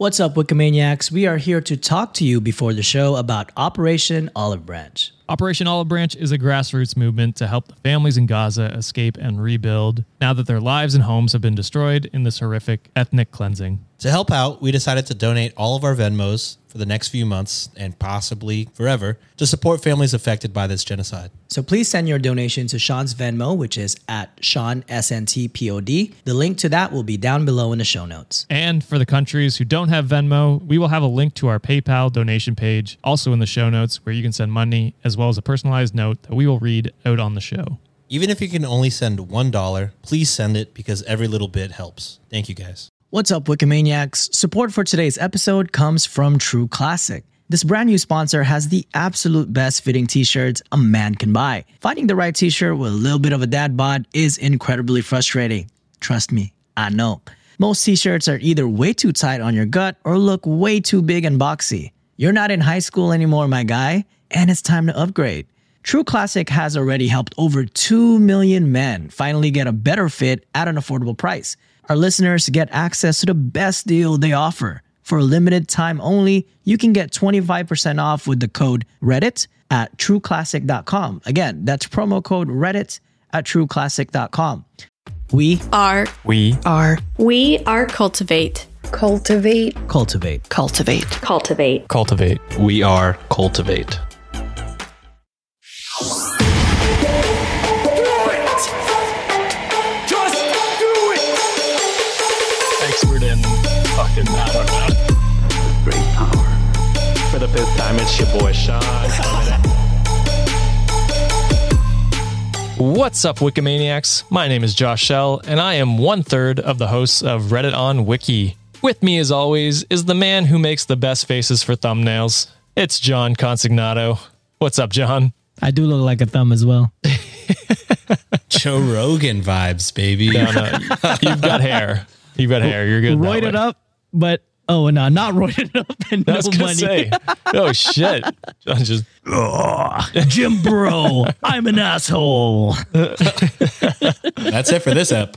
What's up, Wikimaniacs? We are here to talk to you before the show about Operation Olive Branch. Operation Olive Branch is a grassroots movement to help the families in Gaza escape and rebuild now that their lives and homes have been destroyed in this horrific ethnic cleansing. To help out, we decided to donate all of our Venmos for the next few months and possibly forever to support families affected by this genocide. So please send your donation to Sean's Venmo, which is at Sean SNTPOD. The link to that will be down below in the show notes. And for the countries who don't have Venmo, we will have a link to our PayPal donation page also in the show notes where you can send money as well as a personalized note that we will read out on the show. Even if you can only send $1, please send it because every little bit helps. Thank you guys. What's up, Wikimaniacs? Support for today's episode comes from True Classic. This brand new sponsor has the absolute best fitting t shirts a man can buy. Finding the right t shirt with a little bit of a dad bod is incredibly frustrating. Trust me, I know. Most t shirts are either way too tight on your gut or look way too big and boxy. You're not in high school anymore, my guy, and it's time to upgrade. True Classic has already helped over 2 million men finally get a better fit at an affordable price. Our listeners get access to the best deal they offer. For a limited time only, you can get 25% off with the code Reddit at trueclassic.com. Again, that's promo code Reddit at trueclassic.com. We are We are we are cultivate cultivate cultivate. cultivate cultivate cultivate. We are Cultivate. Power. For the fifth time, it's your boy Sean. What's up, Wikimaniacs? My name is Josh Shell, and I am one third of the hosts of Reddit on Wiki. With me, as always, is the man who makes the best faces for thumbnails. It's John Consignato. What's up, John? I do look like a thumb as well. Joe Rogan vibes, baby. No, no, you've got hair. You've got hair. You're good. that it up, but oh no, not roided up and I no was gonna money. say. Oh shit! John just Jim Bro, I'm an asshole. That's it for this ep.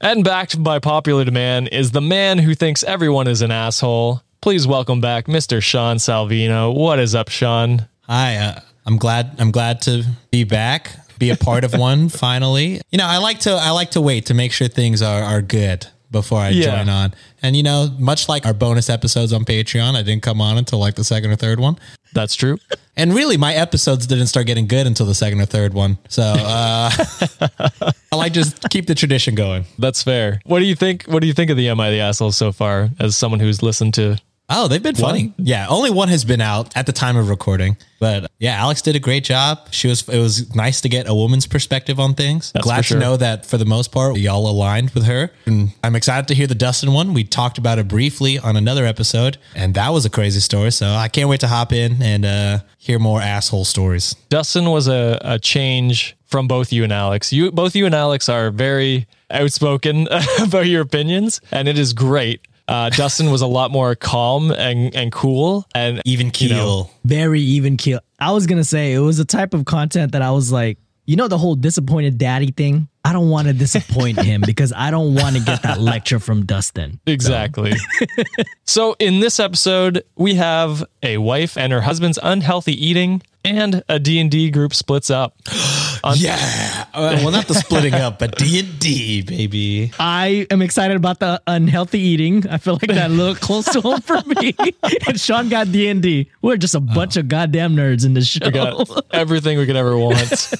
and backed by popular demand is the man who thinks everyone is an asshole. Please welcome back Mr. Sean Salvino. What is up, Sean? Hi, uh, I'm glad. I'm glad to be back, be a part of one finally. You know, I like to. I like to wait to make sure things are are good before I Yeah. join on. And you know, much like our bonus episodes on Patreon, I didn't come on until like the second or third one. That's true. And really, my episodes didn't start getting good until the second or third one. So uh, I like just keep the tradition going. That's fair. What do you think? What do you think of the Am I the Asshole so far? As someone who's listened to, Oh, they've been funny. Yeah, only one has been out at the time of recording. But yeah, Alex did a great job. She was. It was nice to get a woman's perspective on things. That's Glad sure. to know that for the most part, y'all aligned with her. And I'm excited to hear the Dustin one. We talked about it briefly on another episode, and that was a crazy story. So I can't wait to hop in and uh, hear more asshole stories. Dustin was a, a change from both you and Alex. You both you and Alex are very outspoken about your opinions, and it is great. Uh, Dustin was a lot more calm and, and cool, and Even keel. You know, Very even keel. I was gonna say it was a type of content that I was like, you know, the whole disappointed daddy thing. I don't want to disappoint him because I don't want to get that lecture from Dustin. Exactly. so in this episode, we have a wife and her husband's unhealthy eating and a D&D group splits up. On- Yeah. Uh, well, not the splitting up, but D and D, baby. I am excited about the unhealthy eating. I feel like that a little close to home for me. and Sean got D and D. We're just a bunch of goddamn nerds in this show. We got everything we could ever want.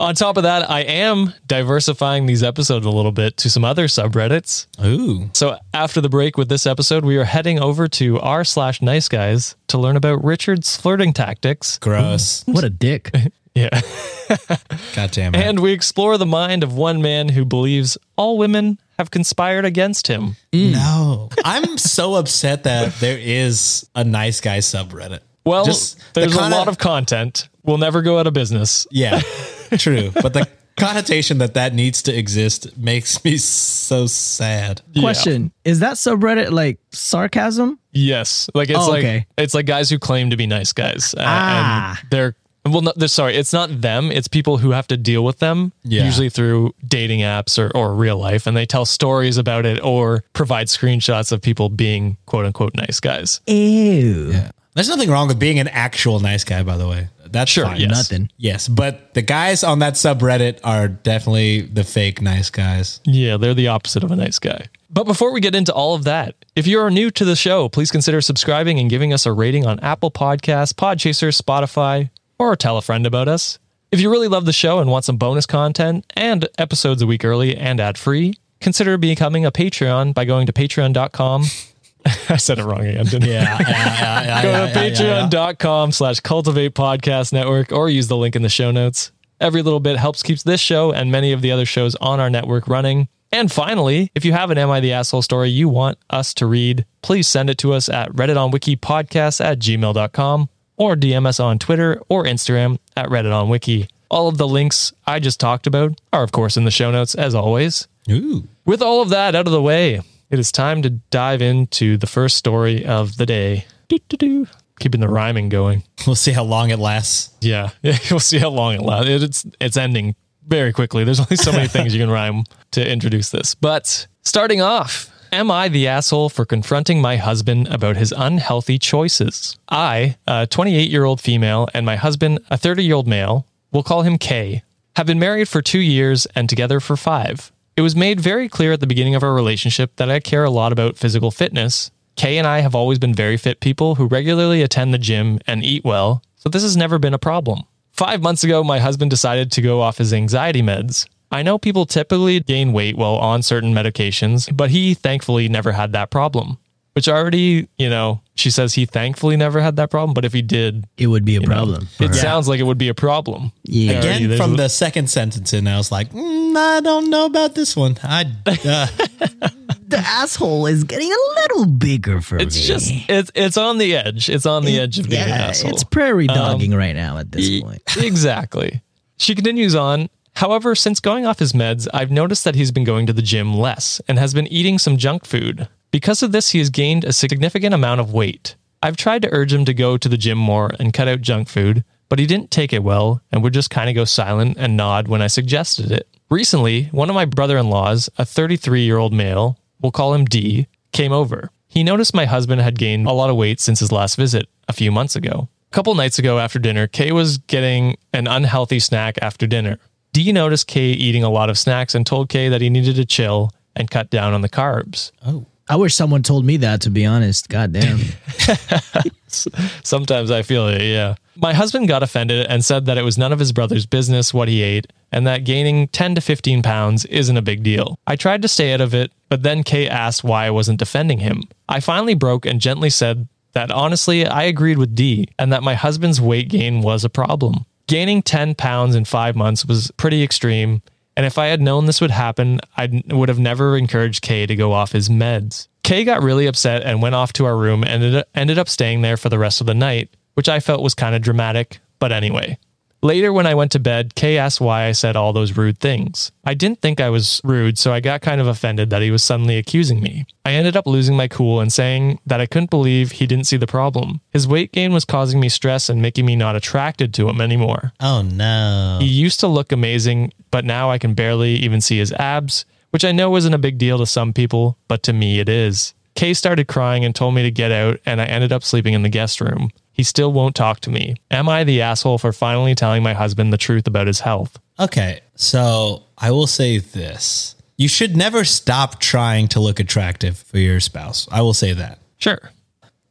On top of that, I am diversifying these episodes a little bit to some other subreddits. Ooh. So after the break with this episode, we are heading over to r slash nice guys to learn about Richard's flirting tactics. Gross. What a dick. Yeah. God damn it. And we explore the mind of one man who believes all women have conspired against him. Mm. No. I'm so upset that there is a nice guy subreddit. Well, Just the there's kinda- a lot of content. We'll never go out of business. Yeah, true. But the connotation that that needs to exist makes me so sad. Question: Is that subreddit like sarcasm? Yes, like it's Oh, like okay. it's like guys who claim to be nice guys, uh, Ah. and they're well, no, they're sorry, it's not them. It's people who have to deal with them, Yeah. usually through dating apps or or real life, and they tell stories about it or provide screenshots of people being quote unquote nice guys. Ew. There's nothing wrong with being an actual nice guy, by the way. That's Sure, fine. yes. Nothing. Yes, but the guys on that subreddit are definitely the fake nice guys. Yeah, they're the opposite of a nice guy. But before we get into all of that, if you are new to the show, please consider subscribing and giving us a rating on Apple Podcasts, Podchaser, Spotify, or tell a friend about us. If you really love the show and want some bonus content and episodes a week early and ad free, consider becoming a Patreon by going to patreon.com. I said it wrong again, didn't? Yeah, yeah, yeah, Go to patreon.com slash cultivate podcast network or use the link in the show notes. Every little bit helps keeps this show and many of the other shows on our network running. And finally, if you have an Am I the Asshole story you want us to read, please send it to us at Reddit on Wiki podcast at gmail.com or DM us on Twitter or Instagram at Reddit on Wiki. All of the links I just talked about are, of course, in the show notes as always. Ooh. With all of that out of the way, it is time to dive into the first story of the day. Doo-doo-doo. Keeping the rhyming going. We'll see how long it lasts. Yeah, we'll see how long it lasts. It's it's ending very quickly. There's only so many things you can rhyme to introduce this. But starting off, am I the asshole for confronting my husband about his unhealthy choices? I, a 28 year old female, and my husband, a 30 year old male, we'll call him K, have been married for two years and together for five. It was made very clear at the beginning of our relationship that I care a lot about physical fitness. Kay and I have always been very fit people who regularly attend the gym and eat well, so this has never been a problem. Five months ago, my husband decided to go off his anxiety meds. I know people typically gain weight while on certain medications, but he thankfully never had that problem. Which already, you know, she says he thankfully never had that problem, but if he did, It would be a you know, problem. it sounds like it would be a problem. Yeah. Again, there's from a- the second sentence in, I was like, mm, I don't know about this one. I uh, the asshole is getting a little bigger for It's me. just it's it's on the edge. It's on the edge of being an yeah, asshole. it's prairie dogging right now at this E- point. exactly. She continues on. However, since going off his meds, I've noticed that he's been going to the gym less and has been eating some junk food. Because of this, he has gained a significant amount of weight. I've tried to urge him to go to the gym more and cut out junk food, but he didn't take it well and would just kind of go silent and nod when I suggested it. Recently, one of my brother in laws, a 33 year old male, we'll call him D, came over. He noticed my husband had gained a lot of weight since his last visit a few months ago. A couple nights ago after dinner, Kay was getting an unhealthy snack after dinner. D noticed Kay eating a lot of snacks and told Kay that he needed to chill and cut down on the carbs. Oh. I wish someone told me that, to be honest. God damn. Sometimes I feel it, yeah. My husband got offended and said that it was none of his brother's business what he ate and that gaining 10 to 15 pounds isn't a big deal. I tried to stay out of it, but then Kay asked why I wasn't defending him. I finally broke and gently said that honestly, I agreed with D and that my husband's weight gain was a problem. Gaining 10 pounds in five months was pretty extreme. And if I had known this would happen, I would have never encouraged Kay to go off his meds. Kay got really upset and went off to our room and ended up, staying there for the rest of the night, which I felt was kind of dramatic. But anyway, later when I went to bed, Kay asked why I said all those rude things. I didn't think I was rude, so I got kind of offended that he was suddenly accusing me. I ended up losing my cool and saying that I couldn't believe he didn't see the problem. His weight gain was causing me stress and making me not attracted to him anymore. oh no. He used to look amazing, but now I can barely even see his abs, which I know isn't a big deal to some people, but to me it is. Kay started crying and told me to get out, and I ended up sleeping in the guest room. He still won't talk to me. Am I the asshole for finally telling my husband the truth about his health? Okay, so I will say this. You should never stop trying to look attractive for your spouse. I will say that. Sure.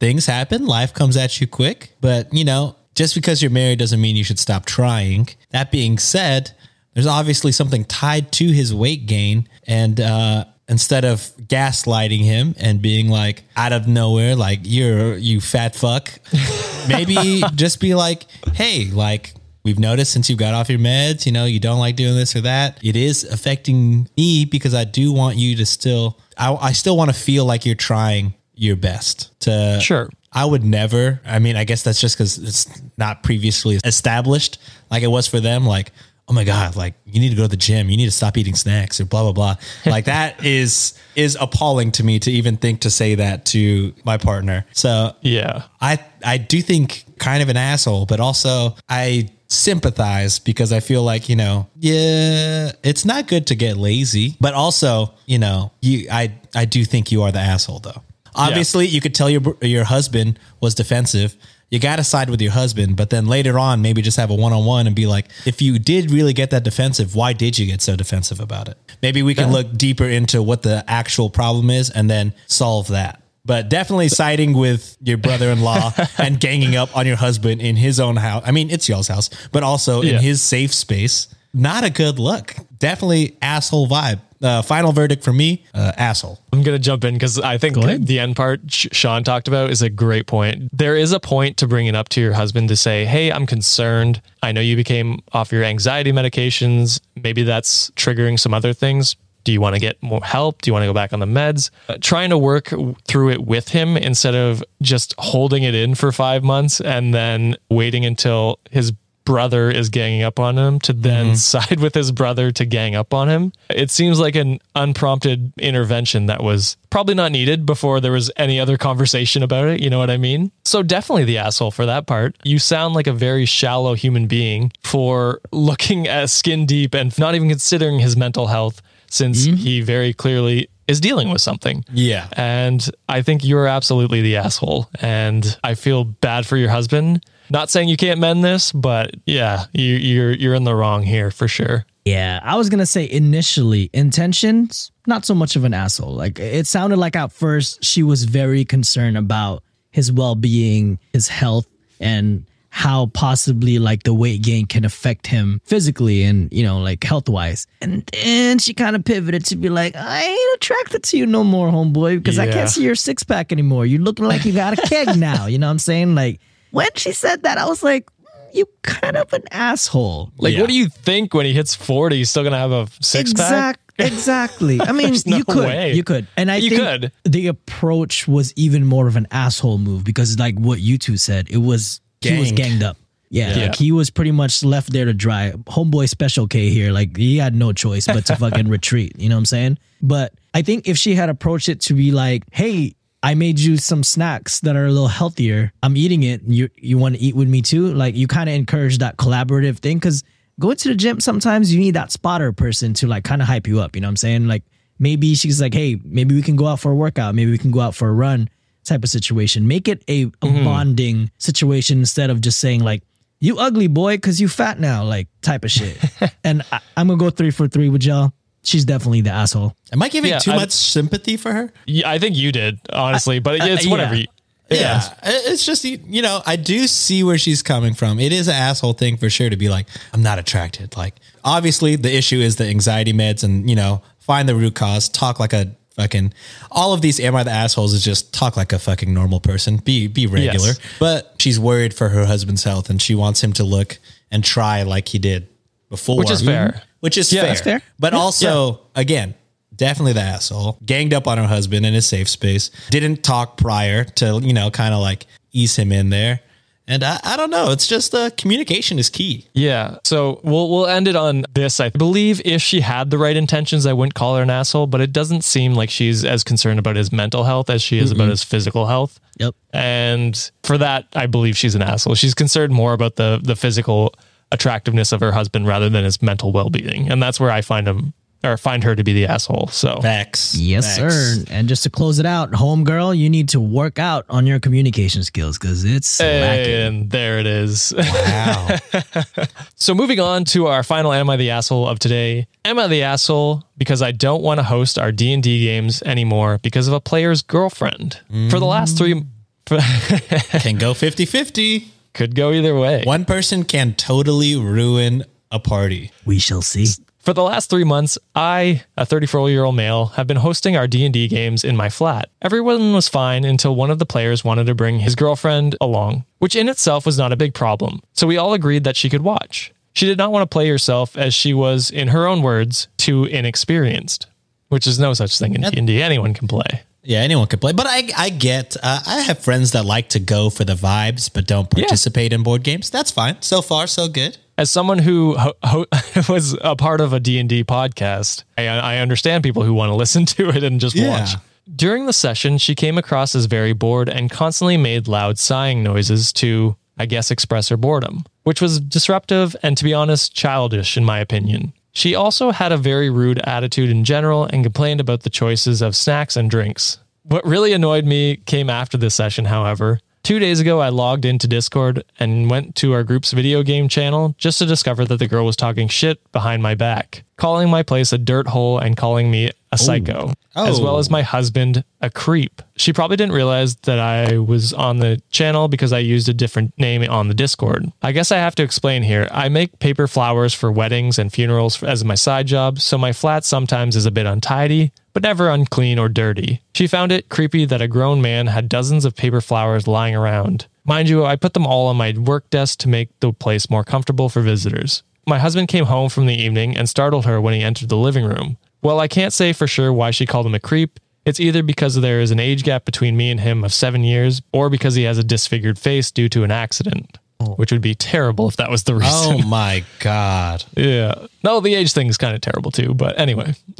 Things happen, life comes at you quick, but you know, just because you're married doesn't mean you should stop trying. That being said, there's obviously something tied to his weight gain and uh instead of gaslighting him and being like out of nowhere like you're you fat fuck maybe just be like hey like we've noticed since you got off your meds, you know, you don't like doing this or that. It is affecting me because I do want you to still, I, I still want to feel like you're trying your best to. Sure. I would never. I mean, I guess that's just because it's not previously established like it was for them. Like, oh my god, like you need to go to the gym, you need to stop eating snacks, or blah blah blah. like that is is appalling to me to even think to say that to my partner. So Yeah. I I do think kind of an asshole, but also I sympathize because I feel like, you know, yeah, it's not good to get lazy, but also, you know, you I I do think you are the asshole though. Obviously, you could tell your your husband was defensive. You got to side with your husband, but then later on, maybe just have a one on one and be like, if you did really get that defensive, why did you get so defensive about it? Maybe we can look deeper into what the actual problem is and then solve that. But definitely siding with your brother in law and ganging up on your husband in his own house. I mean, it's y'all's house, but also Yeah. in his safe space. Not a good look. Definitely asshole vibe. Uh, final verdict for me, uh, asshole. I'm going to jump in because I think the end part Sh- Sean talked about is a great point. There is a point to bring it up to your husband to say, Hey, I'm concerned. I know you became off your anxiety medications. Maybe that's triggering some other things. Do you want to get more help? Do you want to go back on the meds? Uh, trying to work w- through it with him instead of just holding it in for five months and then waiting until his brother is ganging up on him to then mm-hmm. side with his brother to gang up on him. It seems like an unprompted intervention that was probably not needed before there was any other conversation about it. You know what I mean? So definitely the asshole for that part. You sound like a very shallow human being for looking at skin deep and not even considering his mental health since mm-hmm. he very clearly is dealing with something. Yeah. And I think you're absolutely the asshole. And I feel bad for your husband. Not saying you can't mend this, but yeah, you, you're you're in the wrong here for sure. Yeah, I was gonna say initially intentions, not so much of an asshole. Like it sounded like at first she was very concerned about his well being, his health, and how possibly like the weight gain can affect him physically and you know like health wise. And then she kind of pivoted to be like, I ain't attracted to you no more, homeboy, because I can't see your six pack anymore. You're looking like you got a keg now. You know what I'm saying? Like when she said that, I was like, "Mm, you kind of an asshole. Like, Yeah. what do you think when he hits 40? He's still going to have a six pack? Exact, exactly. I mean, no you could, way. you could, and I You think could. the approach was even more of an asshole move because, like what you two said, it was he was Ganged. ganged up. Yeah, Yeah. like he was pretty much left there to dry. Homeboy Special K here, like he had no choice but to fucking retreat. You know what I'm saying? But I think if she had approached it to be like, hey. I made you some snacks that are a little healthier. I'm eating it. You you want to eat with me too? Like you kind of encourage that collaborative thing because going to the gym sometimes you need that spotter person to like kind of hype you up. You know what I'm saying? Like maybe she's like, hey, maybe we can go out for a workout. Maybe we can go out for a run type of situation. Make it a, a mm-hmm. bonding situation instead of just saying like, you ugly boy because you fat now, like type of shit. and I, I'm gonna go three for three with y'all. She's definitely the asshole. Am I giving Yeah, too I- much sympathy for her? Yeah, I think you did, honestly, but it's yeah. whatever. you- Yeah. It's just, you you know, I do see where she's coming from. It is an asshole thing for sure to be like, I'm not attracted. Like, obviously, the issue is the anxiety meds and, you know, find the root cause, talk like a fucking, all of these Am I the Assholes is just talk like a fucking normal person, be, be regular. Yes. But she's worried for her husband's health and she wants him to look and try like he did before. Which is fair. Which is Yeah, fair. fair. But also, again, definitely the asshole. Ganged up on her husband in his safe space. Didn't talk prior to, you know, kind of like ease him in there. And I, I don't know. It's just uh, communication is key. Yeah. So we'll we'll end it on this. I believe if she had the right intentions, I wouldn't call her an asshole, but it doesn't seem like she's as concerned about his mental health as she is about his physical health. Yep. And for that, I believe she's an asshole. She's concerned more about the the physical attractiveness of her husband rather than his mental well being. And that's where I find him or find her to be the asshole. So Facts. Yes, Facts. sir. And just to close it out, homegirl, you need to work out on your communication skills because it's lacking. and there it is. Wow. So moving on to our final Am I the Asshole of today. Am I the Asshole because I don't want to host our D&D games anymore because of a player's girlfriend. For the last three... can go 50 50. Could go either way. One person can totally ruin a party. We shall see. For the last three months, I, a 34-year-old male, have been hosting our D&D games in my flat. Everyone was fine until one of the players wanted to bring his girlfriend along, which in itself was not a big problem. So we all agreed that she could watch. She did not want to play herself as she was, in her own words, too inexperienced, which is no such thing in D&D. Anyone can play. Yeah, anyone could play, but I I get. Uh, I have friends that like to go for the vibes, but don't Yeah. participate in board games. That's fine. So far, so good. as someone who ho- ho- was a part of a D&D podcast, I, I understand people who want to listen to it and just Yeah. watch. During the session, she came across as very bored and constantly made loud sighing noises to, I guess, express her boredom, which was disruptive and, to be honest, childish in my opinion. She also had a very rude attitude in general and complained about the choices of snacks and drinks. What really annoyed me came after this session, however. Two days ago, I logged into Discord and went to our group's video game channel just to discover that the girl was talking shit behind my back, calling my place a dirt hole and calling me a psycho, as well Oh. as my husband a creep. She probably didn't realize that I was on the channel because I used a different name on the Discord. I guess I have to explain here. I make paper flowers for weddings and funerals as my side job, so my flat sometimes is a bit untidy, but never unclean or dirty. She found it creepy that a grown man had dozens of paper flowers lying around. Mind you, I put them all on my work desk to make the place more comfortable for visitors. My husband came home from the evening and startled her when he entered the living room. Well, I can't say for sure why she called him a creep. It's either because there is an age gap between me and him of seven years, or because he has a disfigured face due to an accident, Oh. which would be terrible if that was the reason. Oh my god. Yeah. No, the age thing is kind of terrible too, but anyway.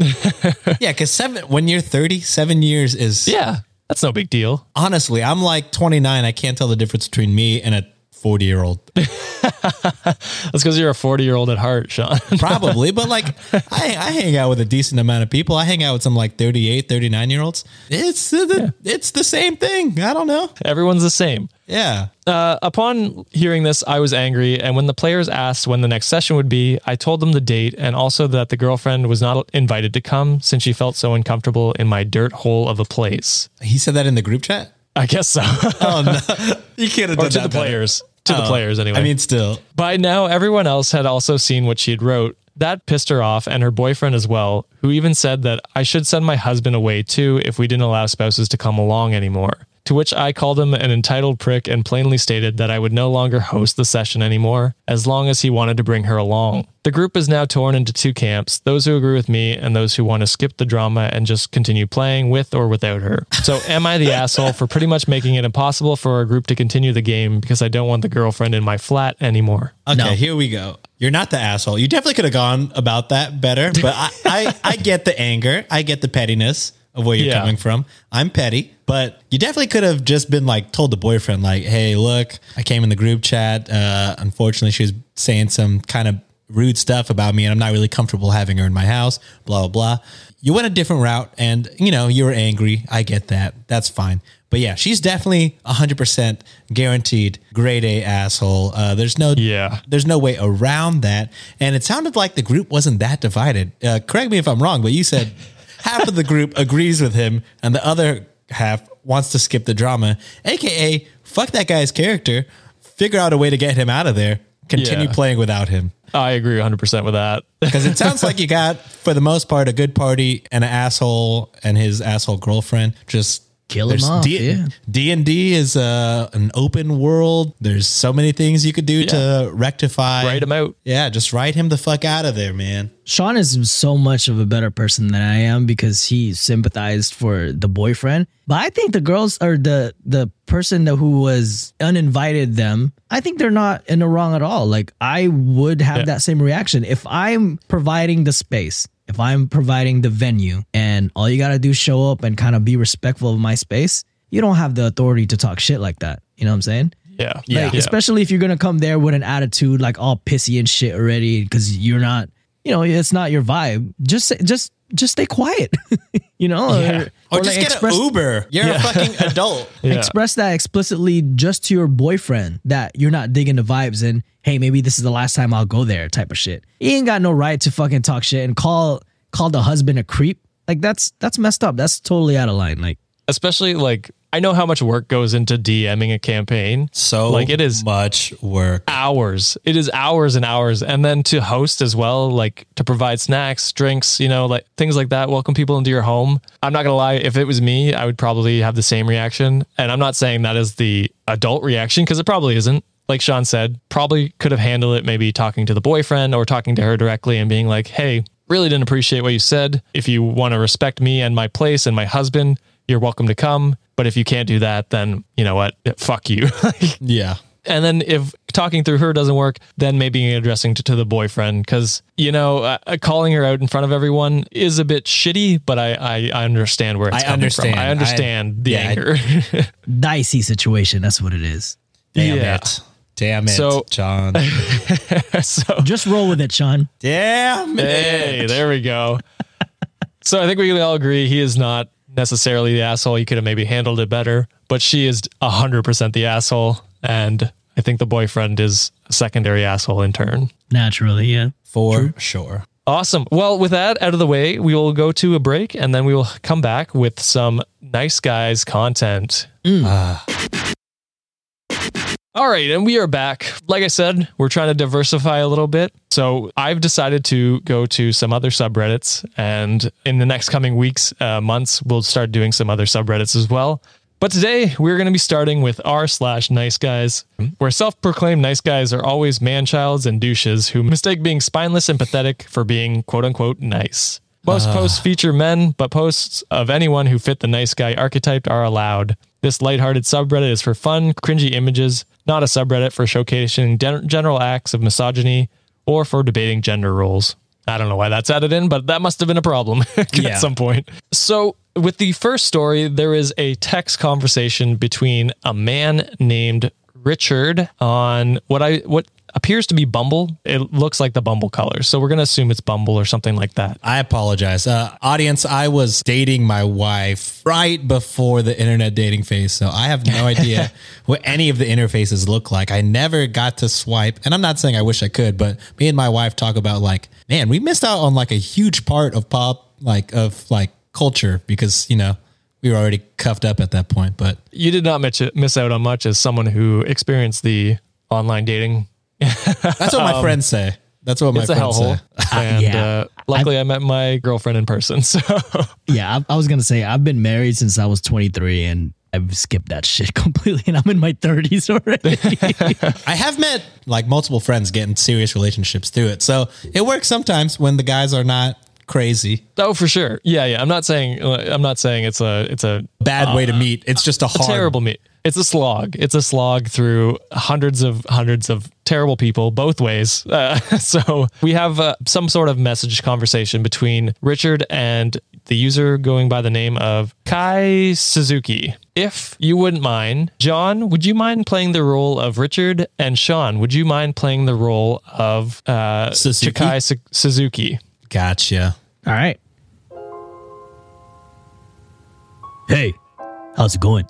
Yeah, because seven when you're 30, seven years is Yeah, that's no big deal. honestly. I'm like 29. I can't tell the difference between me and a 40 year old. That's because you're a 40 year old at heart, Sean. Probably, but like I, I hang out with a decent amount of people. I hang out with some like 38, 39 year olds. It's the, it's the same thing. I don't know. Everyone's the same. Yeah. Uh, upon hearing this, I was angry, and when the players asked when the next session would be, I told them the date and also that the girlfriend was not invited to come since she felt so uncomfortable in my dirt hole of a place. He said that in the group chat. I guess so. Oh no, you can't have or to that the better. players. To the Oh. players, anyway. I mean, still. By now, everyone else had also seen what she had wrote. That pissed her off, and her boyfriend as well, who even said that I should send my husband away too if we didn't allow spouses to come along anymore. To which I called him an entitled prick and plainly stated that I would no longer host the session anymore, as long as he wanted to bring her along. The group is now torn into two camps those who agree with me and those who want to skip the drama and just continue playing with or without her. So, am I the asshole for pretty much making it impossible for our group to continue the game because I don't want the girlfriend in my flat anymore? Okay, here we go. You're not the asshole. You definitely could have gone about that better, but I, I, I get the anger. I get the pettiness of where you're Yeah. coming from. I'm petty, but you definitely could have just been like told the boyfriend, like, hey, look, I came in the group chat. Uh, unfortunately, she was saying some kind of rude stuff about me, and I'm not really comfortable having her in my house, blah, blah, blah. You went a different route, and you know, you were angry. I get that. That's fine. But yeah, she's definitely 100% guaranteed grade A asshole. Uh, there's no Yeah. there's no way around that. And it sounded like the group wasn't that divided. Uh, correct me if I'm wrong, but you said half of the group agrees with him and the other half wants to skip the drama, aka fuck that guy's character, figure out a way to get him out of there, continue Yeah. playing without him. I agree 100% with that. Because it sounds like you got, for the most part, a good party and an asshole and his asshole girlfriend. Just Kill him off, D- yeah. D&D is uh, an open world. There's so many things you could do to rectify. Write him out. Yeah, just write him the fuck out of there, man. Sean is so much of a better person than I am because he sympathized for the boyfriend. But I think the girls or the the person that who was uninvited them, I think they're not in the wrong at all. Like I would have Yeah. that same reaction if I'm providing the space, if I'm providing the venue, and all you gotta do is show up and kind of be respectful of my space. You don't have the authority to talk shit like that. You know what I'm saying? Yeah. Like, especially if you're gonna come there with an attitude like all pissy and shit already because you're not, you know, it's not your vibe. Just just just stay quiet, you know, Yeah. Or, or just like get express an Uber. You're a fucking adult. Yeah. express that explicitly just to your boyfriend that you're not digging the vibes and hey, maybe this is the last time I'll go there type of shit. He ain't got no right to fucking talk shit and call call the husband a creep. Like that's that's messed up. That's totally out of line. Like especially like I know how much work goes into DMing a campaign. So like it is much work. hours. It is hours and hours. And then to host as well, like to provide snacks, drinks, you know, like things like that, welcome people into your home. I'm not going to lie, if it was me, I would probably have the same reaction. And I'm not saying that is the adult reaction because it probably isn't. Like Sean said, probably could have handled it maybe talking to the boyfriend or talking to her directly and being like, hey, really didn't appreciate what you said. If you want to respect me and my place and my husband, you're welcome to come. But if you can't do that, then you know what? Fuck you. Yeah. And then if talking through her doesn't work, then maybe addressing to, to the boyfriend because you know uh, uh, calling her out in front of everyone is a bit shitty. But I I, I understand where it's I coming understand. from. I understand I- the yeah, I- anger. Dicey situation. That's what it is. Damn Yeah. it. Damn it, So- John. so Just roll with it, Sean. Damn it. hey, there we go. so I think we can all agree he is not necessarily the asshole. He could have maybe handled it better, but she is hundred percent the asshole, and I think the boyfriend is a secondary asshole in turn. Naturally, yeah. For sure. Awesome. Well, with that out of the way, we will go to a break and then we will come back with some nice guys content. Mm. Mm. Ah. All right, and we are back. Like I said, we're trying to diversify a little bit. So I've decided to go to some other subreddits, and in the next coming weeks, uh, months, we'll start doing some other subreddits as well. But today we're going to be starting with r slash nice guys, where self-proclaimed nice guys are always man-childs and douches who mistake being spineless and pathetic for being quote unquote nice. Most posts feature men, but posts of anyone who fit the nice guy archetype are allowed. This lighthearted subreddit is for fun, cringy images, not a subreddit for showcasing gen- general acts of misogyny or for debating gender roles. I don't know why that's added in, but that must have been a problem at Yeah. some point. So, with the first story, there is a text conversation between a man named Richard on what I what appears to be Bumble. It looks like the Bumble colors, so we're gonna assume it's Bumble or something like that. I apologize. Uh, audience, I was dating my wife right before the internet dating phase. So I have no idea what any of the interfaces look like. I never got to swipe. And I'm not saying I wish I could, but me and my wife talk about like, man, we missed out on like a huge part of pop, like of like culture because, you know, we were already cuffed up at that point. But You did not miss out on much as someone who experienced the online dating. That's what my friends say. That's what my It's a friends hellhole. say. And Yeah. uh, luckily, I met my girlfriend in person. So Yeah, I, I was gonna say I've been married since I was 23, and I've skipped that shit completely, and I'm in my 30s already. I have met like multiple friends getting serious relationships through it. So it works sometimes when the guys are not crazy. Oh, for sure. Yeah, yeah. I'm not saying I'm not saying it's a it's a Bad way to meet. It's just a a hard. terrible meet. It's a slog. It's a slog through hundreds of hundreds of terrible people both ways. Uh, so we have uh, some sort of message conversation between Richard and the user going by the name of Kai Suzuki. If you wouldn't mind, John, would you mind playing the role of Richard? And Sean, would you mind playing the role of uh, Suzuki? Chikai Su- Suzuki? Gotcha. All right. Hey, how's it going?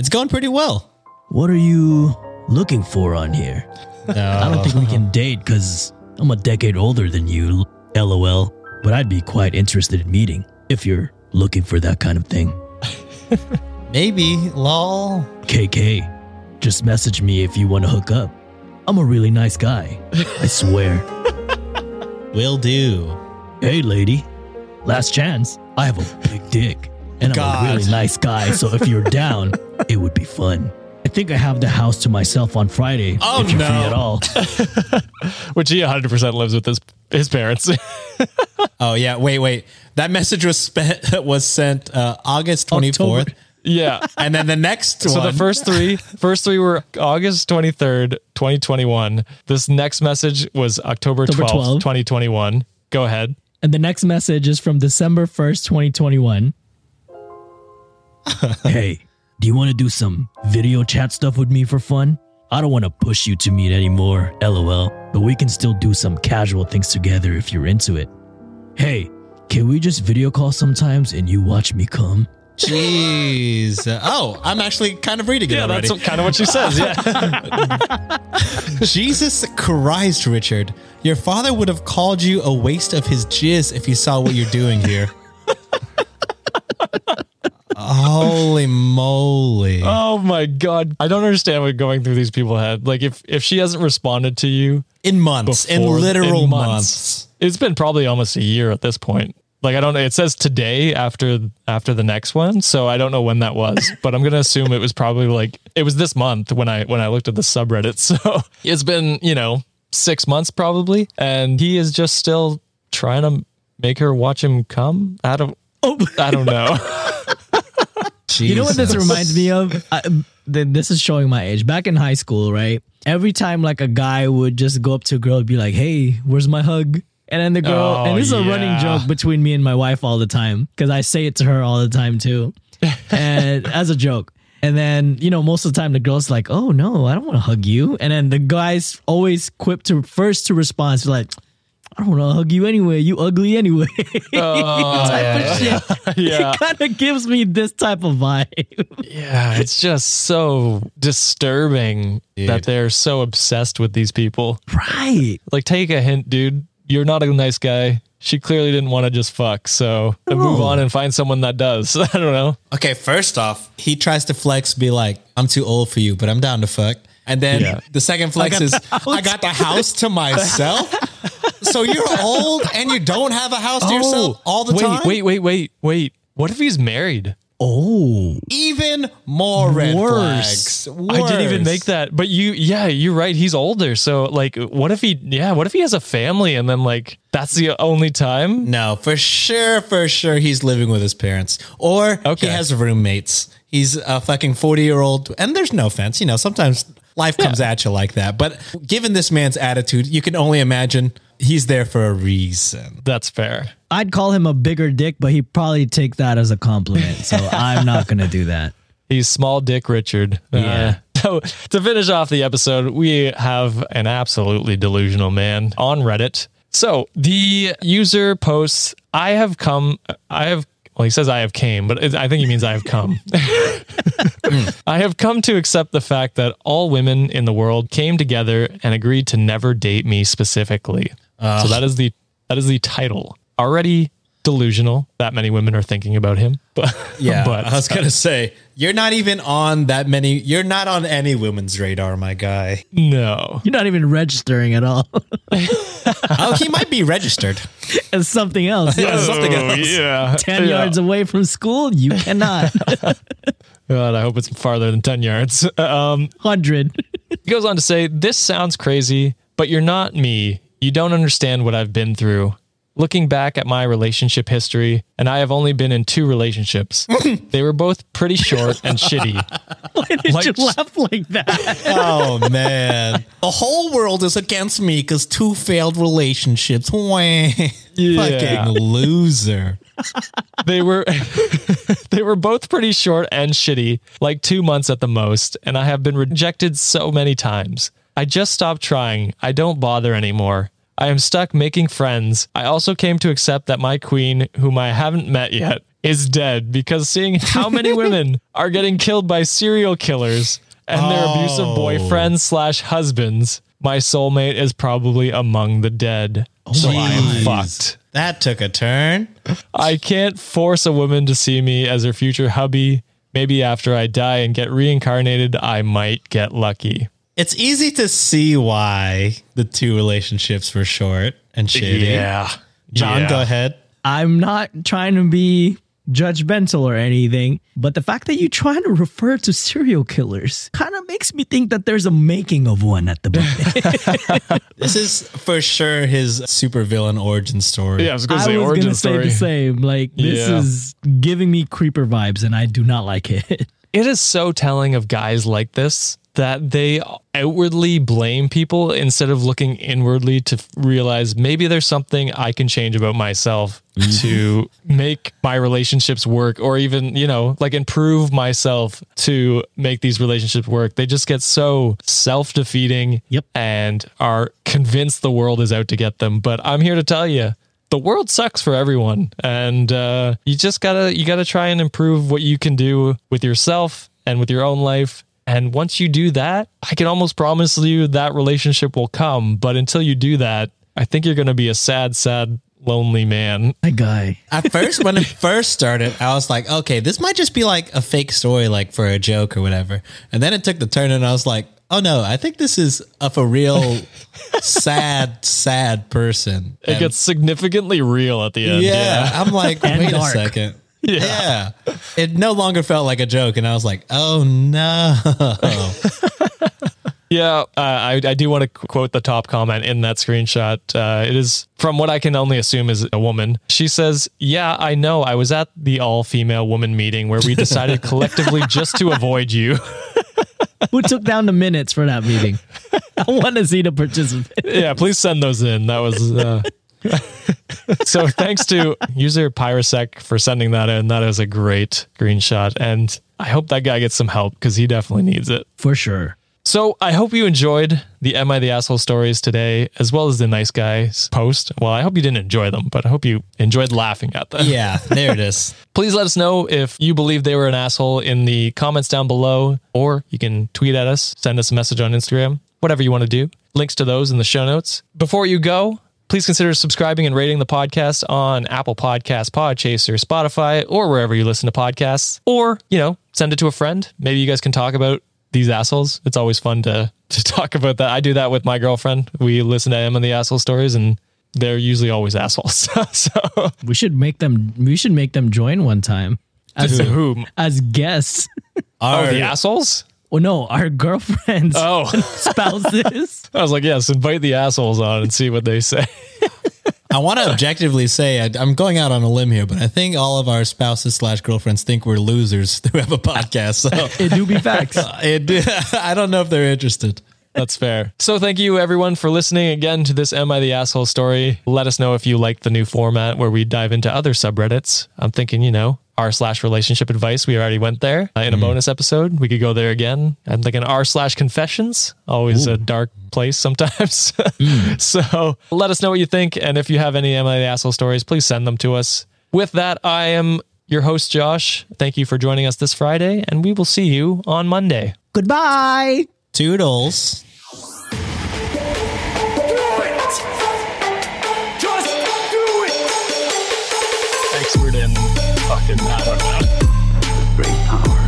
It's going pretty well. What are you looking for on here? I don't think we can date because I'm a decade older than you, lol. But I'd be quite interested in meeting if you're looking for that kind of thing. Maybe, lol. KK, just message me if you want to hook up. I'm a really nice guy. I swear. Will do. hey, lady, last chance. I have a big dick. And I'm a really nice guy, so if you're down, it would be fun. I think I have the house to myself on Friday. Oh, if you're no. free at all. Which he 100% lives with his his parents. Oh yeah. Wait, wait. That message was spent was sent uh, August twenty fourth, October. yeah. and then the next So one. the first three, first three were August 23rd, 2021. This next message was October October 12th, 12th. 2021. Go ahead. And the next message is from December 1st, 2021. hey, do you want to do some video chat stuff with me for fun? I don't want to push you to meet anymore, lol, but we can still do some casual things together if you're into it. Hey, can we just video call sometimes and you watch me come? Jeez. Oh, I'm actually kind of reading it Yeah, already. that's kind of what she says. Yeah. Jesus Christ, Richard. Your father would have called you a waste of his jizz if he saw what you're doing here. Holy moly. Oh my god. I don't understand what going through these people had. Like if if she hasn't responded to you in months, in literal in months. It's been probably almost a year at this point. Like I don't know. It says today after after the next one, so I don't know when that was. but I'm gonna assume it was probably like it was this month when I when I looked at the subreddit. So it's been you know six months probably, and he is just still trying to make her watch him come. I don't. Oh, I don't know. You know what this reminds me of? I, th- this is showing my age. Back in high school, right? Every time like a guy would just go up to a girl and be like, "Hey, where's my hug?" And then the girl, Oh, and this is a running joke between me and my wife all the time because I say it to her all the time too, and as a joke. And then you know, most of the time the girl's like, "Oh no, I don't want to hug you," and then the guys always quip to first to respond, like. I don't want to hug you anyway. You ugly anyway. Oh, type of shit. yeah. It kind of gives me this type of vibe. Yeah, it's just so disturbing that they're so obsessed with these people. right. Like, take a hint, dude. You're not a nice guy. She clearly didn't want to just fuck. So move on and find someone that does. I don't know. Okay, first off, he tries to flex, be like, I'm too old for you, but I'm down to fuck. And then Yeah. the second flex is, I got the house to myself. So you're old and you don't have a house to yourself oh, all the Oh, wait, time? Wait, wait, wait, wait. What if he's married? Oh, Even more red Worse. flags. I didn't even Worse. make that. But you, yeah, you're right. He's older. So, like, what if he, yeah, what if he has a family and then, like, that's the only time? No, for sure, for sure, he's living with his parents, or Okay. he has roommates. He's a fucking forty year old, and there's no offense, you know. Sometimes life comes at you like that, but given this man's attitude, you can only imagine he's there for a reason. That's fair. I'd call him a bigger dick, but he'd probably take that as a compliment. So I'm not going to do that. He's small dick Richard. Yeah. Uh, so to finish off the episode, we have an absolutely delusional man on Reddit. So the user posts, I have come, I have, well, he says I have came, but it- I think he means I have come. I have come to accept the fact that all women in the world came together and agreed to never date me specifically. So that is the that is the title. Already delusional that many women are thinking about him. But Yeah, but I was gonna say you're not even on that many. You're not on any women's radar, my guy. no. You're not even registering at all. oh, he might be registered. it's something else. Yeah, something Oh, else. yeah. 10 Yeah. yards away from school, you cannot. God, I hope it's farther than 10 yards. Um, 100. he goes on to say, This sounds crazy, but you're not me. You don't understand what I've been through. Looking back at my relationship history, and I have only been in two relationships. they were both pretty short and shitty. Why did Like- you laugh like that? Oh man, the whole world is against me because two failed relationships. Wah. Yeah. Fucking loser. They were they were both pretty short and shitty, like 2 months at the most, and I have been rejected so many times. I just stopped trying. I don't bother anymore. I am stuck making friends. I also came to accept that my queen, whom I haven't met yet, is dead because seeing how many women are getting killed by serial killers and their abusive Oh. boyfriends slash husbands, my soulmate is probably among the dead. Oh so I am fucked. That took a turn. I can't force a woman to see me as her future hubby. Maybe after I die and get reincarnated, I might get lucky. It's easy to see why the two relationships were short and shitty. Yeah. John, Yeah. go ahead. I'm not trying to be judgmental or anything, but the fact that you trying to refer to serial killers kind of makes me think that there's a making of one at the moment. This is for sure his supervillain origin story. Yeah, I was going to say was origin gonna say the same. Like this Yeah. is giving me creeper vibes, and I do not like it. It is so telling of guys like this that they outwardly blame people instead of looking inwardly to realize maybe there's something I can change about myself to make my relationships work or even, you know, like improve myself to make these relationships work. They just get so self defeating Yep. and are convinced the world is out to get them. But I'm here to tell you, the world sucks for everyone and uh, you just gotta you gotta try and improve what you can do with yourself and with your own life and once you do that i can almost promise you that relationship will come but until you do that i think you're gonna be a sad sad lonely man. My guy. At first, when it first started, I was like, okay, this might just be like a fake story, like for a joke or whatever. And then it took the turn, and I was like, oh no, I think this is of a real sad, sad person. It And- gets significantly real at the end. yeah, Yeah. I'm like, And wait dark. a second. Yeah. It no longer felt like a joke. And I was like, oh no. Yeah, uh, I, I do want to quote the top comment in that screenshot. Uh, it is from what I can only assume is a woman. She says, Yeah, I know. I was at the all female woman meeting where we decided collectively just to avoid you. Who took down the minutes for that meeting? I want to see the participants. yeah, please send those in. That was. Uh... so thanks to user Pyrosec for sending that in. That is a great screenshot. And I hope that guy gets some help because he definitely needs it. For sure. So I hope you enjoyed the Am I the Asshole stories today, as well as the nice guys post. Well, I hope you didn't enjoy them, but I hope you enjoyed laughing at them. yeah, there it is. Please let us know if you believe they were an asshole in the comments down below, or you can tweet at us, send us a message on Instagram, whatever you want to do. Links to those in the show notes. Before you go, please consider subscribing and rating the podcast on Apple Podcasts, Podchaser, Spotify, or wherever you listen to podcasts. Or, you know, send it to a friend. Maybe you guys can talk about these assholes. It's always fun to to talk about that. I do that with my girlfriend. We listen to Am I the Asshole stories and they're usually always assholes. so We should make them. We should make them join one time as who? as guests. Oh, the assholes? Oh no, our girlfriends, Oh. spouses. I was like, yes, invite the assholes on and see what they say. I want to objectively say I, I'm going out on a limb here, but I think all of our spouses slash girlfriends think we're losers who have a podcast. So it do be facts. Uh, it, I don't know if they're interested. That's fair. So thank you everyone for listening again to this Am I the Asshole story. Let us know if you like the new format where we dive into other subreddits. I'm thinking, you know, r slash relationship advice. We already went there uh, in a bonus episode. We could go there again. I'm thinking r slash confessions. Always a dark place sometimes. so let us know what you think. And if you have any Am I the Asshole stories, please send them to us. With that, I am your host, Josh. Thank you for joining us this Friday, and we will see you on Monday. Goodbye. Toodles. Expert in fucking, I don't. Great power.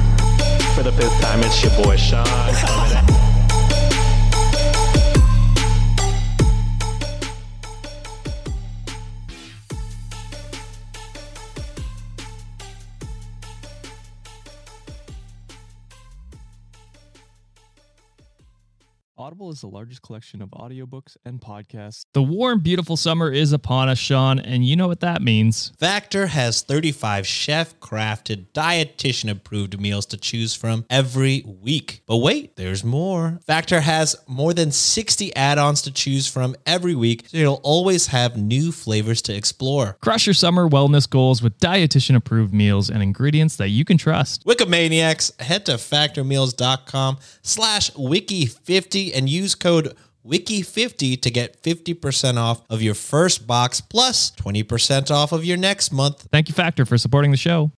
For the fifth time, it's your boy Sean. Audible is the largest collection of audiobooks and podcasts. The warm, beautiful summer is upon us, Sean, and you know what that means. Factor has 35 chef crafted, dietitian approved meals to choose from every week. But wait, there's more. Factor has more than 60 add ons to choose from every week, so you'll always have new flavors to explore. Crush your summer wellness goals with dietitian approved meals and ingredients that you can trust. Wikimaniacs, head to factormeals.com slash wiki50 and use code wiki50 to get 50% off of your first box plus 20% off of your next month. Thank you, Factor, for supporting the show.